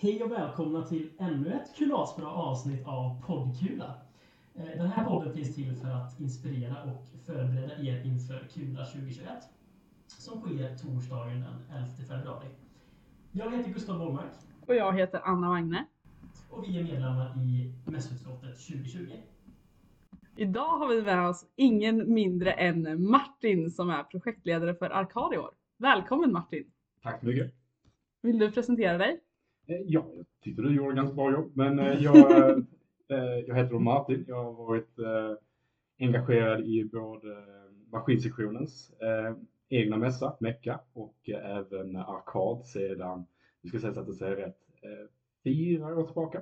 Hej och välkomna till ännu ett kulasbra avsnitt av Poddkula. Eh, Den här podden finns till för att inspirera och förbereda er inför Kula 2021 som sker torsdagen den 11 februari. Jag heter Gustav Bollmark Och jag heter Anna Wagne. och vi är medlemmar i mässutskottet 2020. Idag har vi med oss ingen mindre än Martin som är projektledare för Arkad i år. Välkommen Martin! Tack så mycket. Vill du presentera dig? Eh, Ja, jag tyckte du gjorde ganska bra jobb. Men eh, jag, eh, jag heter då Martin. Jag har varit engagerad i både maskinsektionens egna mässa, Mecka, och även Arkad sedan, vi ska säga så att det säger rätt, fyra år tillbaka.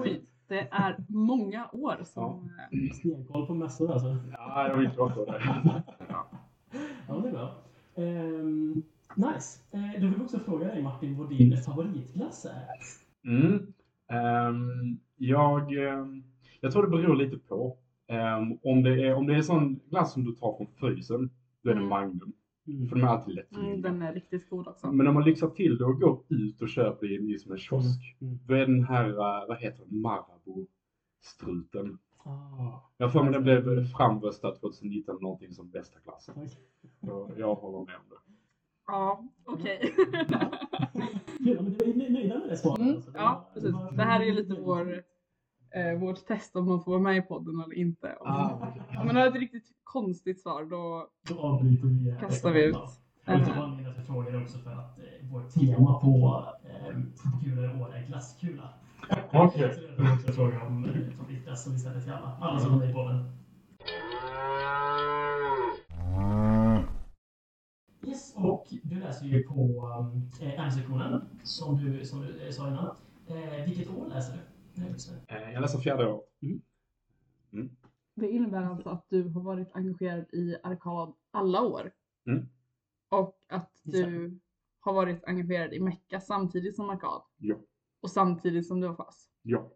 Oj, det är många år som... eh, Stenkoll på mässor alltså. Ja, jag vill påstå det. Ja. Ja, det är bra. Ehm, nice. Eh, då vill vi också fråga dig Martin vad din favoritglass är. Mm. Ehm, jag, ehm, jag tror det beror lite på. Ehm, om, det är, om det är sån glass som du tar från frysen, då är det Mm. Magnum. Mm. För de är alltid Mm, lättillgängliga. den är riktigt god också. Men om man lyxar till det och går ut och köper i liksom en kiosk, Mm. då är den här, eh, vad heter det, Marabou-struten. Ah, Jag för mig den blev framröstad 2019 någonting som bästa klassen. Så jag håller med om det. Ja, okej. Kul, men du är nöjda med det svaret? Mm, alltså. Det ja, var- precis. var- Det här är ju lite vår, eh, vårt test om man får vara med i podden eller inte. Om, Ah, okej. om man har ett riktigt konstigt svar då Då avbryter vi. eh, kastar vi ut. Och det var anledningen till att jag frågade också för att eh, vårt tema på eh, Kula i år är glasskula. Okej. Så jag vill också fråga om eh, favoritglass som vi ställer till alla. Alla som är med i podden. Yes, och du läser ju på eh, M-sektionen som du, som du eh, sa innan. Eh, vilket år läser du? Eh, Jag läser fjärde år. Det innebär alltså att du har varit engagerad i Arkad alla år. Mm. Och att du har varit engagerad i Mecka samtidigt som Arkad. Ja. Och samtidigt som du var fast. Ja.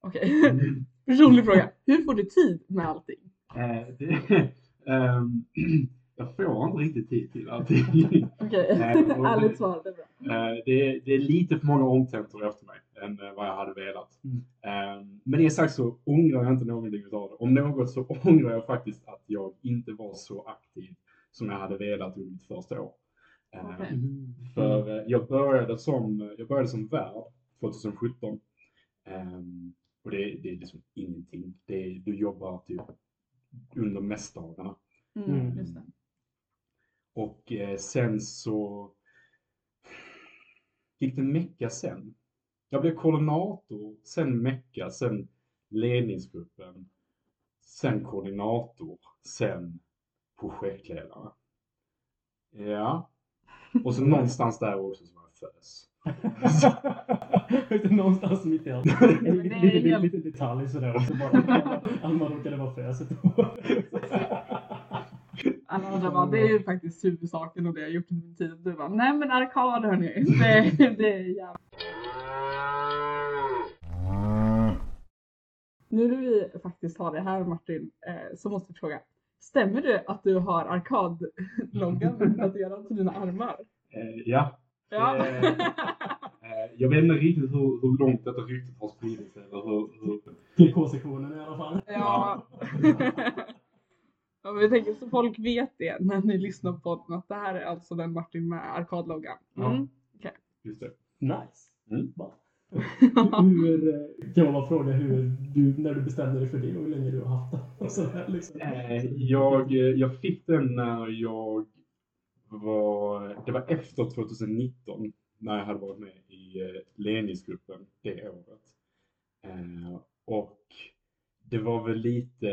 Okej. Personlig fråga. Hur får du tid med allting? Eh, det, ehm, jag får inte riktigt tid till allting. Okej, ärligt svar. Det är bra. Eh, det, är, det är lite för många omtentor efter mig än eh, vad jag hade velat. Mm. Eh, med det sagt så ångrar jag inte någonting utav det. Om något så ångrar jag faktiskt att jag inte var så aktiv som jag hade velat under mitt första år. Eh, Okej. Mm. För eh, jag började som, jag började som värd 2017. Ehm, och det, det är liksom ingenting. Det är, du jobbar typ under mässdagarna. Mm, Mm. just det. Och eh, sen så gick det mecka sen. Jag blev koordinator, sen mecka, sen ledningsgruppen, sen koordinator, sen projektledare. Ja. Och så någonstans där också så var jag fös. Någonstans mitt i allt. Men det är Lite, lite, helt- lite detalj sådär också. Bara. Råkade vara fös ett år. Alla andra bara, det är ju faktiskt huvudsaken och det jag har gjort under min tid. Du bara, nej men arkad hörni. Det, det är jävligt. Nu när vi faktiskt har det här Martin, eh, så måste jag fråga. Stämmer det att du har arkadloggan tatuerad på dina armar? Eh, ja. Ja. Eh, jag vet inte riktigt hur, hur långt detta ryktet har spridit sig. Eller hur, hur, Till K-sektionen i alla fall. Ja. ja men jag tänker så folk vet det när ni lyssnar på podden att det här är alltså den Martin med arkadloggan. Mm. just det. Nice. Mm. Hur, eh, kan man bara fråga hur du, när du bestämde dig för det och hur länge du har haft den? Och sådär, liksom. Eh, jag, eh, jag fick den när jag var, det var efter 2019 när jag hade varit med i ledningsgruppen det året. Och det var väl lite,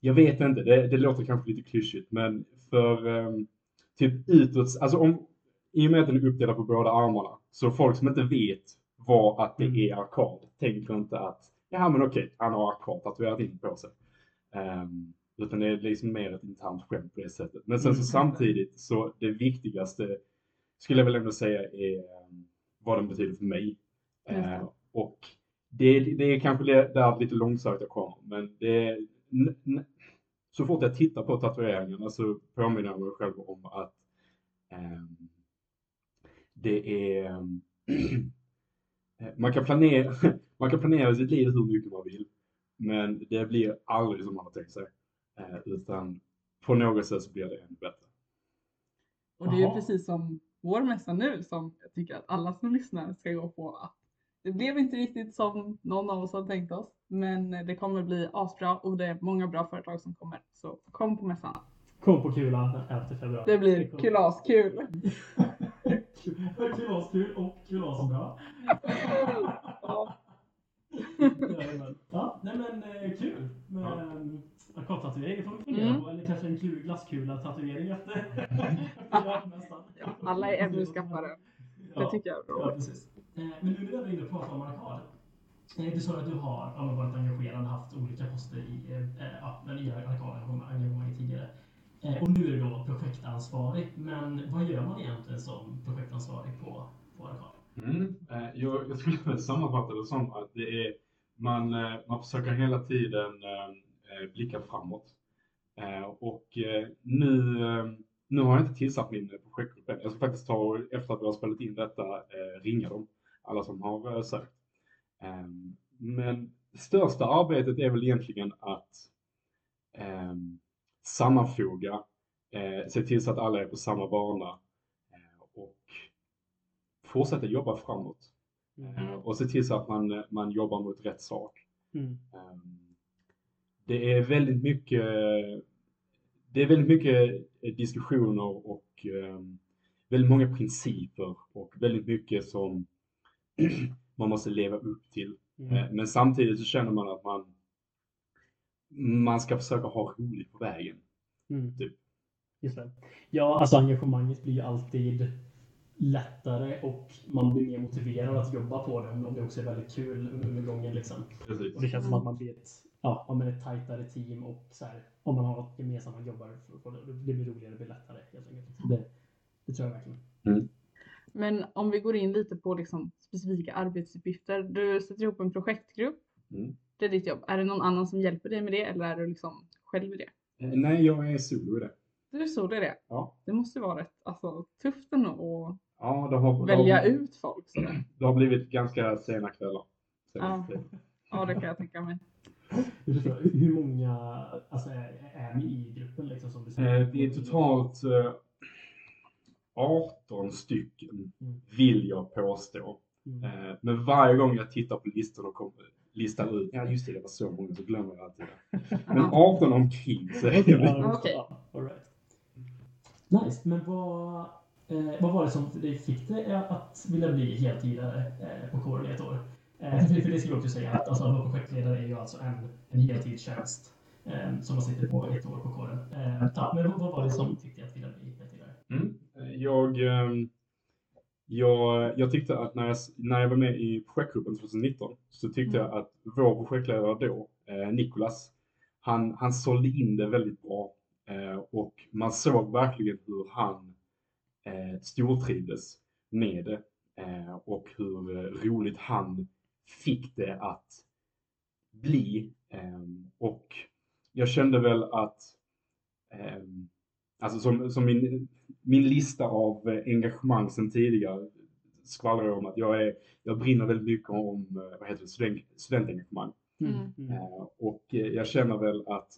jag vet inte, det, det låter kanske lite klyschigt men för eh, typ utåt, alltså om, i och med att den är uppdelad på båda armarna så folk som inte vet vad att det är arkad tänker inte att ja men okej, han har arkad tatuerat in på sig. Um, utan det är liksom mer ett internt skämt på det sättet. Men sen så Mm. samtidigt så det viktigaste skulle jag väl ändå säga är um, vad den betyder för mig. Eh, och det, det är kanske där lite långsökt jag kommer, men det så fort jag tittar på tatueringarna så påminner jag mig själv om att ehm, det är, eh, man, kan planera, man kan planera sitt liv hur mycket man vill, men det blir aldrig som man har tänkt sig. Eh, utan på något sätt så blir det ännu bättre. Och det är ju Jaha. precis som vår mässa nu som jag tycker att alla som lyssnar ska gå på. Att det blev inte riktigt som någon av oss hade tänkt oss. Men det kommer bli asbra och det är många bra företag som kommer. Så kom på mässan. Kom på Kulan den 11 februari. Det blir kulaskul. Kulaskul och kulasbra. Ja. Ja, nej men eh, kul med Ja. en arkadtatuering får vi fundera Mm. på. Eller kanske en kul glasskula-tatuering efter. Ja, alla är ännu skarpare. Det Ja. tycker jag är Ja, bra. precis. Eh, men nu när vi ändå eh, är inne och pratar om arkad. är Du sa att du har ja, varit engagerad och haft olika poster i, den nya ja, men arkadengagemanget tidigare. Och nu är du då projektansvarig. Men vad gör man egentligen som projektansvarig på, på arkad? Mm. Jag, jag skulle sammanfatta det som att det är, man, man försöker hela tiden blicka framåt. Och nu, nu har jag inte tillsatt min projektgrupp än. Jag ska faktiskt ta, efter att vi har spelat in detta, ringa dem, alla som har eh, sökt. Eh, Men största arbetet är väl egentligen att eh, sammanfoga, eh, se till så att alla är på samma bana eh, och fortsätta jobba framåt. Eh, Och se till så att man, man jobbar mot rätt sak. Mm. Ehm, Det är väldigt mycket, det är väldigt mycket diskussioner och ehm, väldigt många principer och väldigt mycket som man måste leva upp till. Mm. Eh, Men samtidigt så känner man att man, man ska försöka ha roligt på vägen. Mm. Typ. Just det. Ja, alltså engagemanget blir ju alltid lättare och man blir mer motiverad att jobba på det om det också är väldigt kul under gången. Liksom. Precis. Och det känns som att man blir ett, ja, om man är ett tajtare team och så här, om man har något gemensamt man jobbar för, det, blir roligare, det blir lättare helt enkelt. Det, det tror jag verkligen. Men om vi går in lite på liksom specifika arbetsuppgifter. Du sätter ihop en projektgrupp. Mm. Det är ditt jobb. Är det någon annan som hjälper dig med det eller är du liksom själv i det? Eh, Nej, jag är solo i det. Du är så det är det. Ja. Det måste vara rätt alltså, tufft ändå att Ja, det har, välja det har, ut folk sådär. det har blivit ganska sena kvällar. Ja. Ja, det kan jag tänka mig. Hur, många alltså, är, är ni i gruppen? Liksom, som du säger? Vi är totalt eh, 18 stycken, Mm. vill jag påstå. Mm. Eh, Men varje gång jag tittar på listan och kommer, listar ut, ja just det, det var så många, så glömmer jag alltid det. Men 18 omkring så är Okej, det. ja, Okej. ja, all right. Nice, men vad, eh, vad var det som det fick dig att vilja bli heltidare eh, på kåren i ett år? Eh, för, det ska vi också säga att alltså, att vara projektledare är ju alltså en, en heltidstjänst eh, som man sitter på ett år på kåren. Eh, men vad, vad var det som fick dig att vilja bli heltidare? Mm. Jag, ehm, jag, jag tyckte att när jag, när jag var med i projektgruppen 2019 så tyckte jag att vår projektledare då, eh, Nicolas, han, han sålde in det väldigt bra. Eh, och man såg verkligen hur han eh, stortrivdes med det. Eh, och hur roligt han fick det att bli. Eh, och jag kände väl att eh, Alltså som, som min, min lista av eh, engagemang sedan tidigare skvallrar om att jag, är, jag brinner väldigt mycket om eh, vad heter det, student, studentengagemang. Mm. Mm. Eh, och jag känner väl att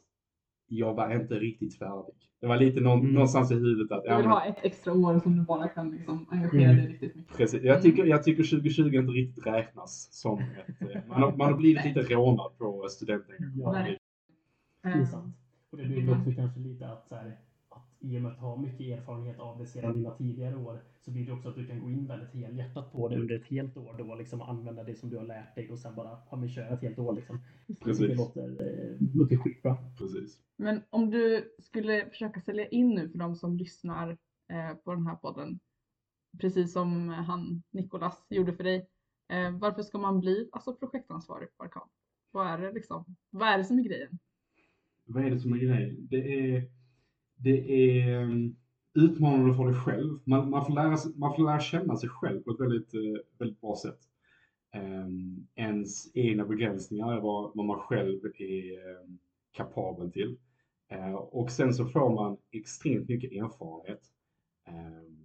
jag var inte riktigt färdig. Det var lite någon, Mm. någonstans i huvudet att Du vill men- ha ett extra år som du bara kan liksom engagera Mm. dig riktigt mycket. Precis. Jag, tycker, jag tycker 2020 inte riktigt räknas som ett... Man har, man har blivit lite rånad på studentengagemang. Ja, det är sant. Och det blir ju också kanske lite att, så här, i och med att ha mycket erfarenhet av det sedan dina tidigare år så blir det också att du kan gå in väldigt helhjärtat på det under ett helt år då liksom och använda det som du har lärt dig och sen bara ja, men köra ett helt år liksom. Det Precis. låter, eh, låter skitbra. Precis. Men om du skulle försöka sälja in nu för de som lyssnar eh, på den här podden, precis som han Nikolas gjorde för dig. Eh, varför ska man bli alltså, projektansvarig på Arkad? Vad är det liksom? Vad är det som är grejen? Vad är det som är grejen? Det är, det är mm, utmanande för dig själv. Man, man, får lära, sig- man får lära känna sig själv på ett väldigt, eh, väldigt bra sätt. Um, ens egna begränsningar är vad, vad man själv är um, kapabel till. Uh, och sen så får man extremt mycket erfarenhet. Um,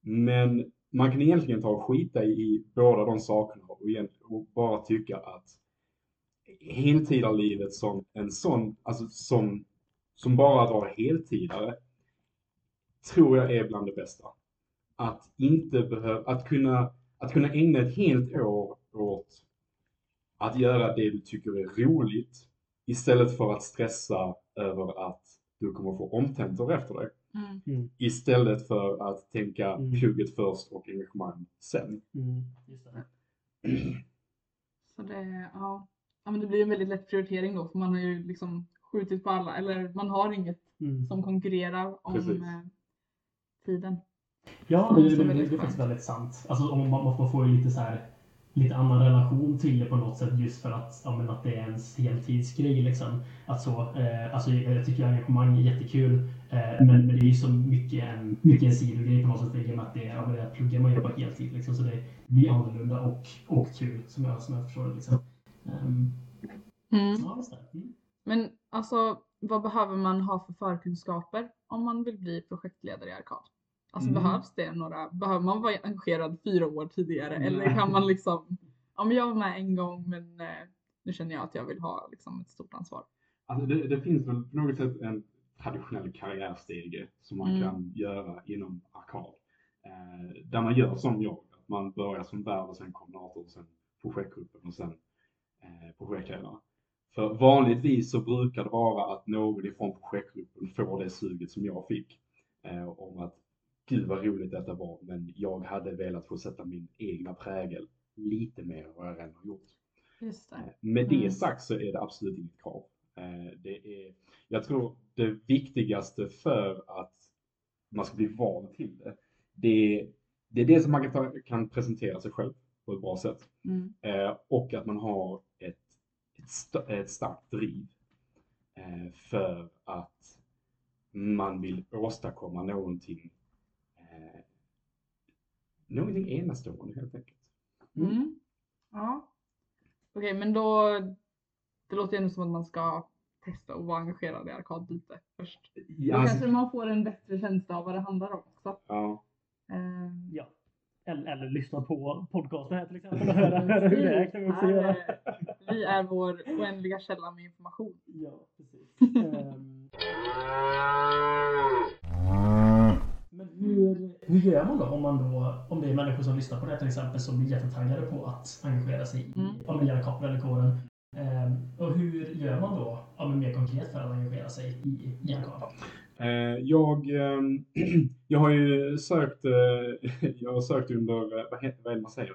men man kan egentligen ta och skita i båda de sakerna och, och bara tycka att heltidarlivet som en sån, alltså som, som bara vara heltidare, tror jag är bland det bästa. Att inte behöva, att kunna, att kunna ägna ett helt år åt att göra det du tycker är roligt istället för att stressa över att du kommer få omtentor efter dig. Mm. Mm. Istället för att tänka Mm. plugget först och engagemang sen. Mm. Just det. Så det, ja. ja, men det blir en väldigt lätt prioritering då för man har ju liksom skjutit på alla, eller man har inget Mm. som konkurrerar om Precis. eh, tiden. Ja, det, det, det, det är faktiskt väldigt sant. Alltså, om man, man får ju lite så här lite annan relation till det på något sätt just för att, ja, men att det är ens heltidsgrej. Liksom. Att så, eh, alltså, jag, tycker engagemang är jättekul, eh, men, men det är ju så mycket en, mycket en sidogrej på något sätt i och med att det är, ja, men det är pluggar man på heltid. Liksom, så det blir annorlunda och, och kul som jag, som jag förstår det. Liksom. Ehm, ja, just det. Mm. Men alltså, vad behöver man ha för förkunskaper om man vill bli projektledare i Arkad? Alltså Mm. behövs det några, behöver man vara engagerad fyra år tidigare eller Nej. kan man liksom, men jag var med en gång men eh, nu känner jag att jag vill ha liksom ett stort ansvar. Alltså det, det finns väl på något sätt en traditionell karriärstege som man Mm. kan göra inom arkad. Eh, där man gör som jag, att man börjar som värd och sen koordinator och sen projektgruppen och sen eh, projektledare. För vanligtvis så brukar det vara att någon ifrån projektgruppen får det suget som jag fick. Eh, om att gud vad roligt detta var, men jag hade velat få sätta min egna prägel lite mer än vad jag redan har gjort. Just det. Med det Mm. sagt så är det absolut inget krav. Eh, Det är, jag tror det viktigaste för att man ska bli van till det, det är det, är det som man kan, ta, kan presentera sig själv på ett bra sätt. Mm. Eh, och att man har ett, ett, sta- ett starkt driv eh, för att man vill åstadkomma någonting, eh, någonting enastående helt enkelt. Mm. Ja. Okej men då, det låter ju ändå som att man ska testa och vara engagerad i Arkad lite först. Då Ja, alltså, kanske man får en bättre känsla av vad det handlar om också. ja. Ehm, Ja. Eller, eller lyssna på podcasten här till exempel och höra, höra hur det är kan vi också göra. är- Vi är vår oändliga källa med information. Ja, precis. Ehm. Men hur, hur gör man då om, man då om det är människor som lyssnar på det här till exempel som blir jättetaggade på att engagera sig i Mm. ja, men gärna kapeln eller kåren. Ehm, och hur gör man då ja, mer konkret för att engagera sig i Järnkap? Eh, jag, ehm, jag har ju sökt, eh, jag har sökt under, eh, vad, heter, vad är det man säger,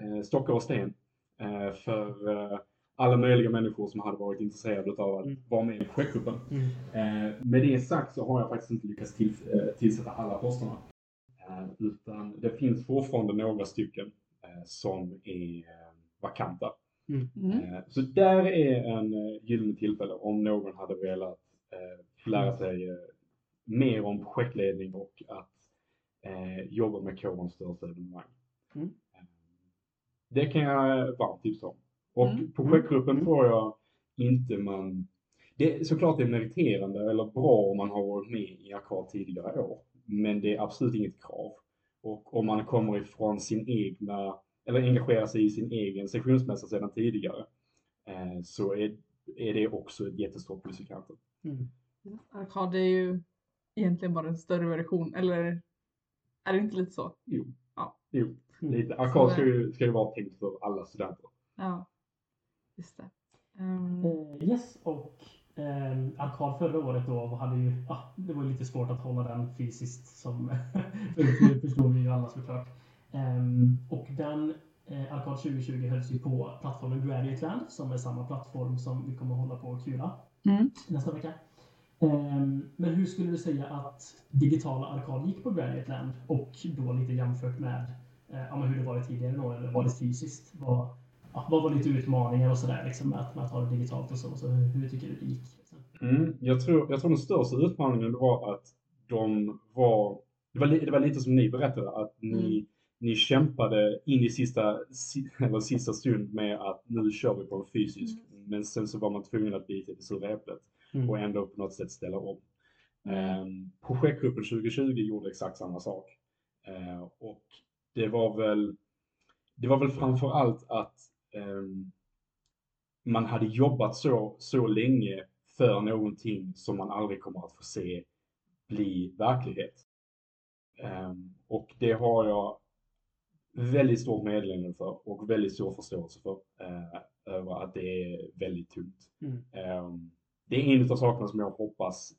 eh, stockar och sten eh, för eh, alla möjliga människor som hade varit intresserade av att Mm. vara med i projektgruppen. Mm. Eh, med det sagt så har jag faktiskt inte lyckats till, eh, tillsätta alla posterna. Eh, utan det finns fortfarande några stycken eh, som är eh, vakanta. Mm. Eh, Så där är en eh, gyllene tillfälle om någon hade velat eh, lära sig eh, mer om projektledning och att eh, jobba med kårens största evenemang. Mm. Eh, Det kan jag varmt tipsa om. Och Mm. projektgruppen Mm. tror jag inte man... Det är såklart det är meriterande eller bra om man har varit med i arkad tidigare år. Men det är absolut inget krav. Och om man kommer ifrån sin egna, eller engagerar sig i sin egen sektionsmässa sedan tidigare, eh, så är, är det också ett jättestort plus i kanten. Mm. Arkad är ju egentligen bara en större version, eller är det inte lite så? Jo. Ja. Jo, lite. Arkad ska ju, ska ju vara tänkt för alla studenter. Ja, just det. Ehm, Eh, yes, och eh, Arkad förra året då hade ju, ah, det var ju lite svårt att hålla den fysiskt som, för det förstår vi ju alla såklart. Ehm, och den eh, Arkad 2020 hölls ju på plattformen Graduateland som är samma plattform som vi kommer att hålla på Kula Mm. nästa vecka. Ehm, men hur skulle du säga att digitala Arkad gick på Graduateland och då lite jämfört med eh, ja, men hur det varit tidigare då, eller var det fysiskt? Vad, ja, vad var lite utmaningar och sådär liksom, med, att, med att ha det digitalt och så? så hur, hur tycker du det gick? Mm, jag, tror, jag tror den största utmaningen var att de var, det var, det var lite som ni berättade, att ni, Mm. ni kämpade in i sista, si- eller sista stund med att nu kör vi på en fysisk. Men sen så var man tvungen att bita i det sura äpplet Mm. och ändå på något sätt ställa om. Ehm, projektgruppen 2020 gjorde exakt samma sak. Eh, och det var väl, det var väl framför allt att ehm, man hade jobbat så, så länge för någonting som man aldrig kommer att få se bli verklighet. Ehm, och det har jag väldigt stort medlidande för och väldigt stor förståelse för. eh, över att det är väldigt tungt. Mm. Ehm, det är en av sakerna som jag hoppas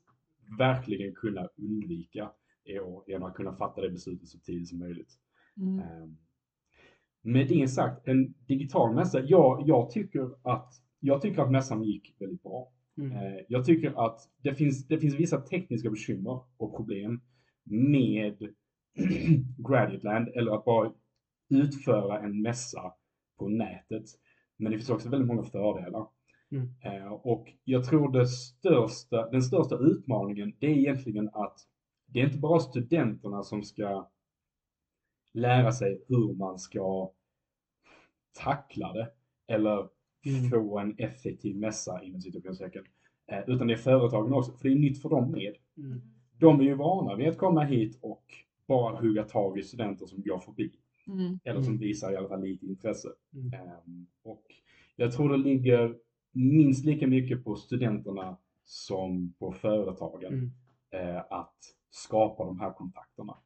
verkligen kunna undvika i år genom att kunna fatta det beslutet så tidigt som möjligt. Mm. Ehm, Med det sagt, en digital mässa, jag, jag, tycker att, jag tycker att mässan gick väldigt bra. Mm. Eh, Jag tycker att det finns, det finns vissa tekniska bekymmer och problem med Gradient eller att bara utföra en mässa på nätet. Men det finns också väldigt många fördelar. Mm. Eh, Och jag tror det största, den största utmaningen det är egentligen att det är inte bara studenterna som ska lära sig hur man ska tackla det eller Mm. få en effektiv mässa inom citationstecken. Eh, Utan det är företagen också, för det är nytt för dem med. Mm. De är ju vana vid att komma hit och bara hugga tag i studenter som går förbi. Mm. Eller som Mm. visar i alla fall lite intresse. Mm. Ehm, och jag tror det ligger minst lika mycket på studenterna som på företagen Mm. eh, att skapa de här kontakterna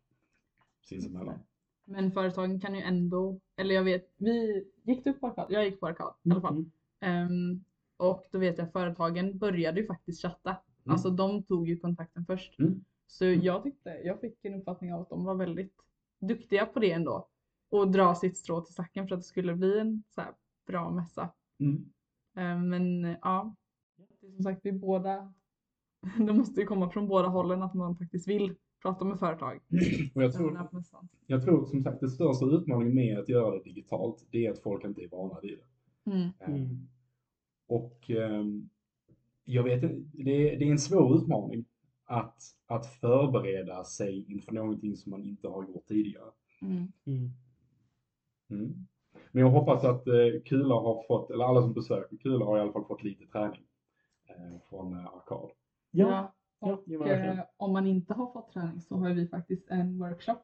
sinsemellan. Men företagen kan ju ändå, eller jag vet, vi gick du på arkad? Jag gick på arkad i alla fall. Mm. Ehm, och då vet jag att företagen började ju faktiskt chatta. Alltså de tog ju kontakten först. Mm. Så jag tyckte, jag fick en uppfattning av att de var väldigt duktiga på det ändå. Och dra sitt strå till stacken för att det skulle bli en så här bra mässa. Mm. Ehm, men ja, det är som sagt vi båda, det måste ju komma från båda hållen att man faktiskt vill prata med företag. Och jag tror, jag tror som sagt den största utmaningen med att göra det digitalt, det är att folk inte är vana vid det. Mm. Mm. Och ehm, jag vet inte, det är, det är en svår utmaning att, att förbereda sig inför någonting som man inte har gjort tidigare. Mm. Men jag hoppas att eh, Kula har fått, eller alla som besöker Kula har i alla fall fått lite träning eh, från eh, Arkad. Ja. Ja, Och eh, om man inte har fått träning så har vi faktiskt en workshop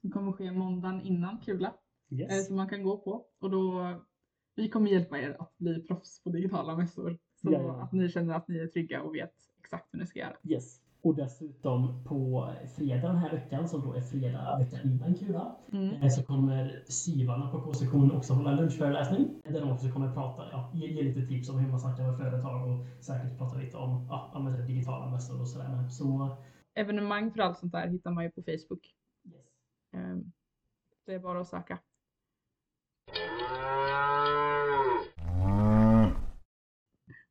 som kommer ske måndagen innan Kula Yes. som man kan gå på. Och då, vi kommer hjälpa er att bli proffs på digitala mässor så Jajamän. att ni känner att ni är trygga och vet exakt hur ni ska göra. Yes. Och dessutom på fredag den här veckan, som då är fredag veckan innan Kula, Mm. eh, så kommer SYVarna på K-sektion också hålla en lunchföreläsning. Där de också kommer prata, ja, ge, ge lite tips om hur man snackar med företag och säkert prata lite om ja, använda digitala mässor och sådär. Så Evenemang för allt sånt där hittar man ju på Facebook. yes. Eh, Det är bara att söka.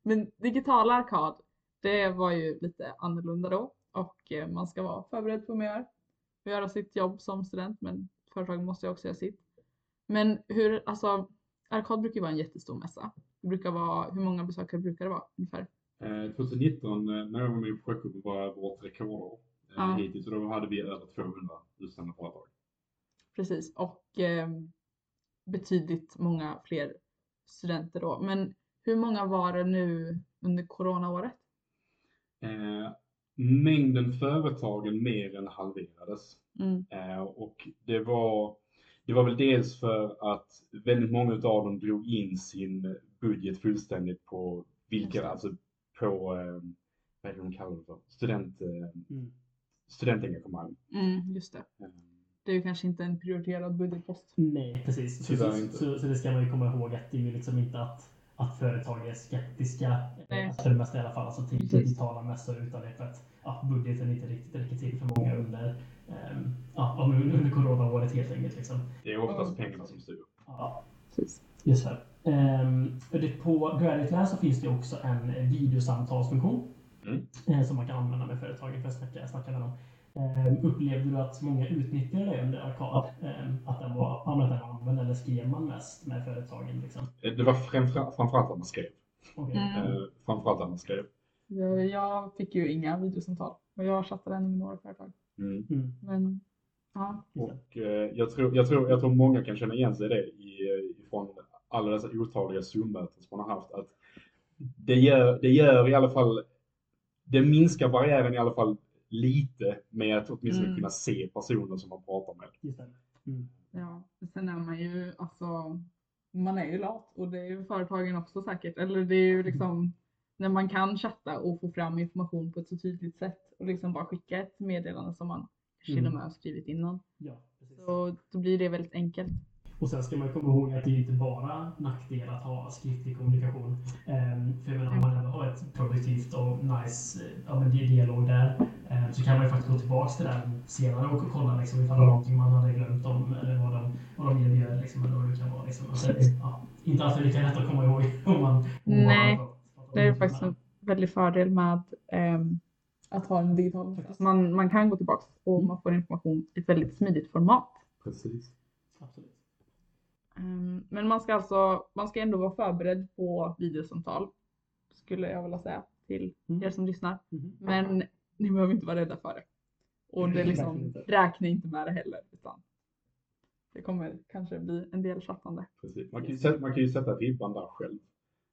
Men digital arkad, det var ju lite annorlunda då och eh, man ska vara förberedd på gör. Och göra sitt jobb som student men företagen måste ju också göra sitt. Men hur, alltså arkad brukar ju vara en jättestor mässa. Det brukar vara, hur många besökare brukar det vara ungefär? Eh, 2019 eh, när jag var med i projektgruppen var vårt rekordår eh, Ja. hittills och då hade vi över 200 utsända företag. Precis och eh, betydligt många fler studenter då. Men hur många var det nu under coronaåret? Eh, mängden företagen mer än halverades. Mm. Eh, och det var, det var väl dels för att väldigt många av dem drog in sin budget fullständigt på vilka, det. alltså på, eh, vad är det de kallar det för? Student, eh, Mm. studentengagemang. Mm, just det. Eh, Det är ju kanske inte en prioriterad budgetpost. Nej, precis. Så, Tyvärr så, inte. så, så det ska man ju komma ihåg att det är ju liksom inte att, att företag är skeptiska, Nej. för det mesta i alla fall, alltså till Precis. digitala mässor, utan det för att ja, budgeten inte riktigt räcker till för många under, ehm, ja, under, under coronaåret helt enkelt. Liksom. Det är oftast pengarna som styr. Ja, Precis. just det. Det. På Gradient Lab så finns det också en videosamtalsfunktion Mm. eh, som man kan använda med företagen för att snacka, snacka med dem. Ehm, upplevde du att många utnyttjade det under Arkad? Ehm, att den var, att den använd eller skrev man mest med företagen? Liksom? Eh, Det var framför, framförallt att man skrev. Okej. Mm. Eh, framförallt att man skrev. Jag, jag fick ju inga videosamtal och jag chattade ändå med några företag. Mm. Mm. Men ja. Och eh, jag, tror, jag, tror, jag tror många kan känna igen sig i det i, ifrån alla dessa otaliga Zoom-möten som man har haft. Att det, gör, det gör i alla fall, det minskar barriären i alla fall lite med att åtminstone Mm. kunna se personer som man pratar med. Just det. Mm. ja. ju alltså, man är ju lat och det är ju företagen också säkert. Eller det är ju liksom när man kan chatta och få fram information på ett så tydligt sätt och liksom bara skicka ett meddelande som man till och Mm. med har skrivit innan. Ja, precis. Så då blir det väldigt enkelt. Och sen ska man komma ihåg att det är inte bara nackdel att ha skriftlig kommunikation. Ehm, för jag menar, om man ändå har ett produktivt och nice eh, ja, men di- dialog där eh, så kan man ju faktiskt gå tillbaka till den senare och kolla liksom, ifall det var någonting man hade glömt om eller vad de, vad de erbjöd. Liksom, eller vad det kan vara. Liksom. Alltså, ja, inte alltid lika lätt att komma ihåg om man... om man Nej, fått Det är faktiskt en väldig fördel med ehm, att ha en digital Faktiskt. man, man kan gå tillbaka och Mm. man får information i ett väldigt smidigt format. Precis. Absolut. Ehm, Men man ska alltså, man ska ändå vara förberedd på videosamtal. Skulle jag vilja säga till Mm. er som lyssnar. Mhm. Men ni behöver inte vara rädda för det. Och det är liksom, inte. räkna inte med det heller. Utan det kommer kanske bli en del chattande. Precis. Man, kan ju sätta, man kan ju sätta ribban där själv.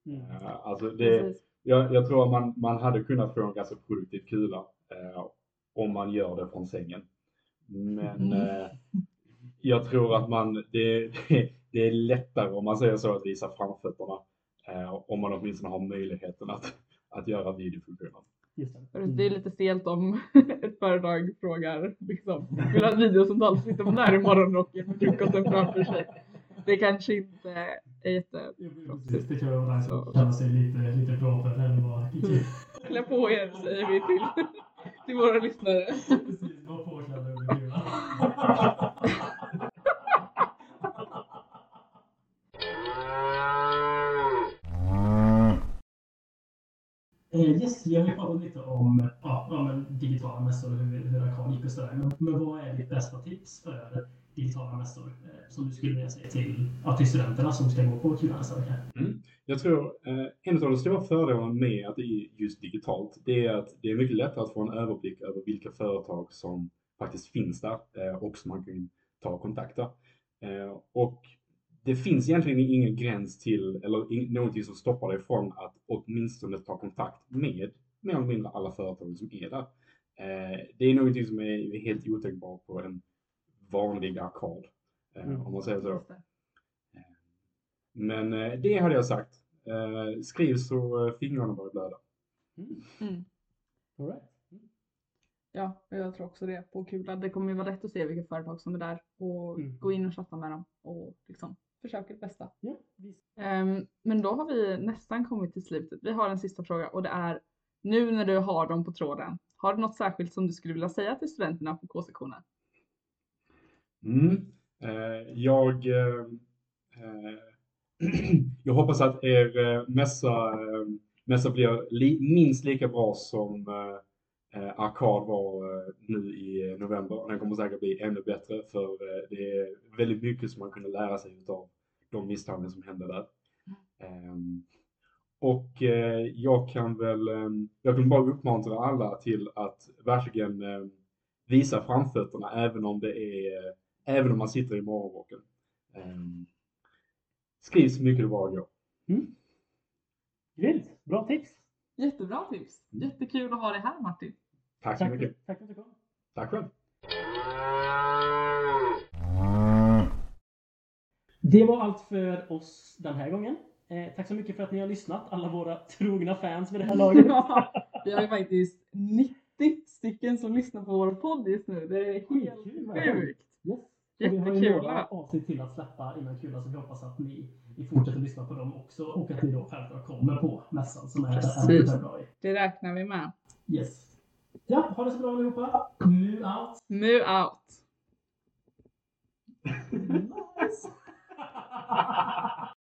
Mm. Eh, alltså det, jag, jag tror att man, man hade kunnat få en ganska produktiv kula eh, om man gör det från sängen. Men Mm. eh, jag tror att man, det, det, det är lättare om man säger så att visa framfötterna eh, om man åtminstone har möjligheten att, att göra videofunktionen. Just det. Är lite stelt om ett företag frågar liksom, vill ha ett videosamtal så sitter man där i morgonrocken med frukosten framför sig. Det kanske inte är jätte... Precis, det kan vara nice att känna sig lite, lite proper eller vad Klä på er säger vi till, till våra lyssnare. Precis, var påklädda under kulan. Yes, vi har ju pratat lite om ja, ja, digitala mässor och hur, hur Arkan gick och sådär. Men, men vad är ditt bästa tips för digitala mässor eh, som du skulle vilja säga till, ja, till studenterna som ska gå på Kulan nästa vecka? Mm. Jag tror eh, en av de stora fördelarna med att det är just digitalt, det är att det är mycket lättare att få en överblick över vilka företag som faktiskt finns där eh, och som man kan ta och kontakta. Eh, och det finns egentligen ingen gräns till, eller in, någonting som stoppar dig från att åtminstone ta kontakt med mer eller mindre alla företag som är där. Eh, det är någonting som är helt otänkbart på en vanlig arkad, eh, Mm. om man säger så. Det. Men eh, det hade jag sagt. Eh, skriv så eh, fingrarna börjar blöda. Mm. All right. Ja, och jag tror också det på Kula. Det kommer ju vara lätt att se vilka företag som är där och Mm. gå in och chatta med dem och liksom försöka det bästa. Ja, visst. Ehm, men då har vi nästan kommit till slutet. Vi har en sista fråga och det är nu när du har dem på tråden. Har du något särskilt som du skulle vilja säga till studenterna på K-sektionen? Mm. Eh, jag, eh, eh, jag hoppas att er eh, mässa, eh, mässa blir li, minst lika bra som eh, eh, Arkad var eh, nu i november. och Den kommer säkert bli ännu bättre för eh, det är väldigt mycket som man kunde lära sig av de misstagen som hände där. Ehm, och eh, jag kan väl, eh, jag kan bara uppmuntra alla till att verkligen eh, visa framfötterna även om det är, eh, även om man sitter i morgonrocken. Ehm, skriv så mycket det bara går. Mm. Grymt. Bra tips. Jättebra tips! Jättekul att ha dig här Martin. Tack så Tack, mycket. tack för att du kom. Tack själv. Det var allt för oss den här gången. Eh, tack så mycket för att ni har lyssnat, alla våra trogna fans vid det här laget. Vi har ju faktiskt 90 stycken som lyssnar på vår podd just nu. Det är helt sjukt. Yes. Och vi har ju Jättekul. några avsnitt till att släppa innan Kula så vi hoppas att ni, ni fortsätter lyssna på dem också och att ni då självklart kommer på mässan som är Precis. den 1 februari. Det räknar vi med. Yes. Ja, ha det så bra allihopa. Mu out. Mu out! Nice.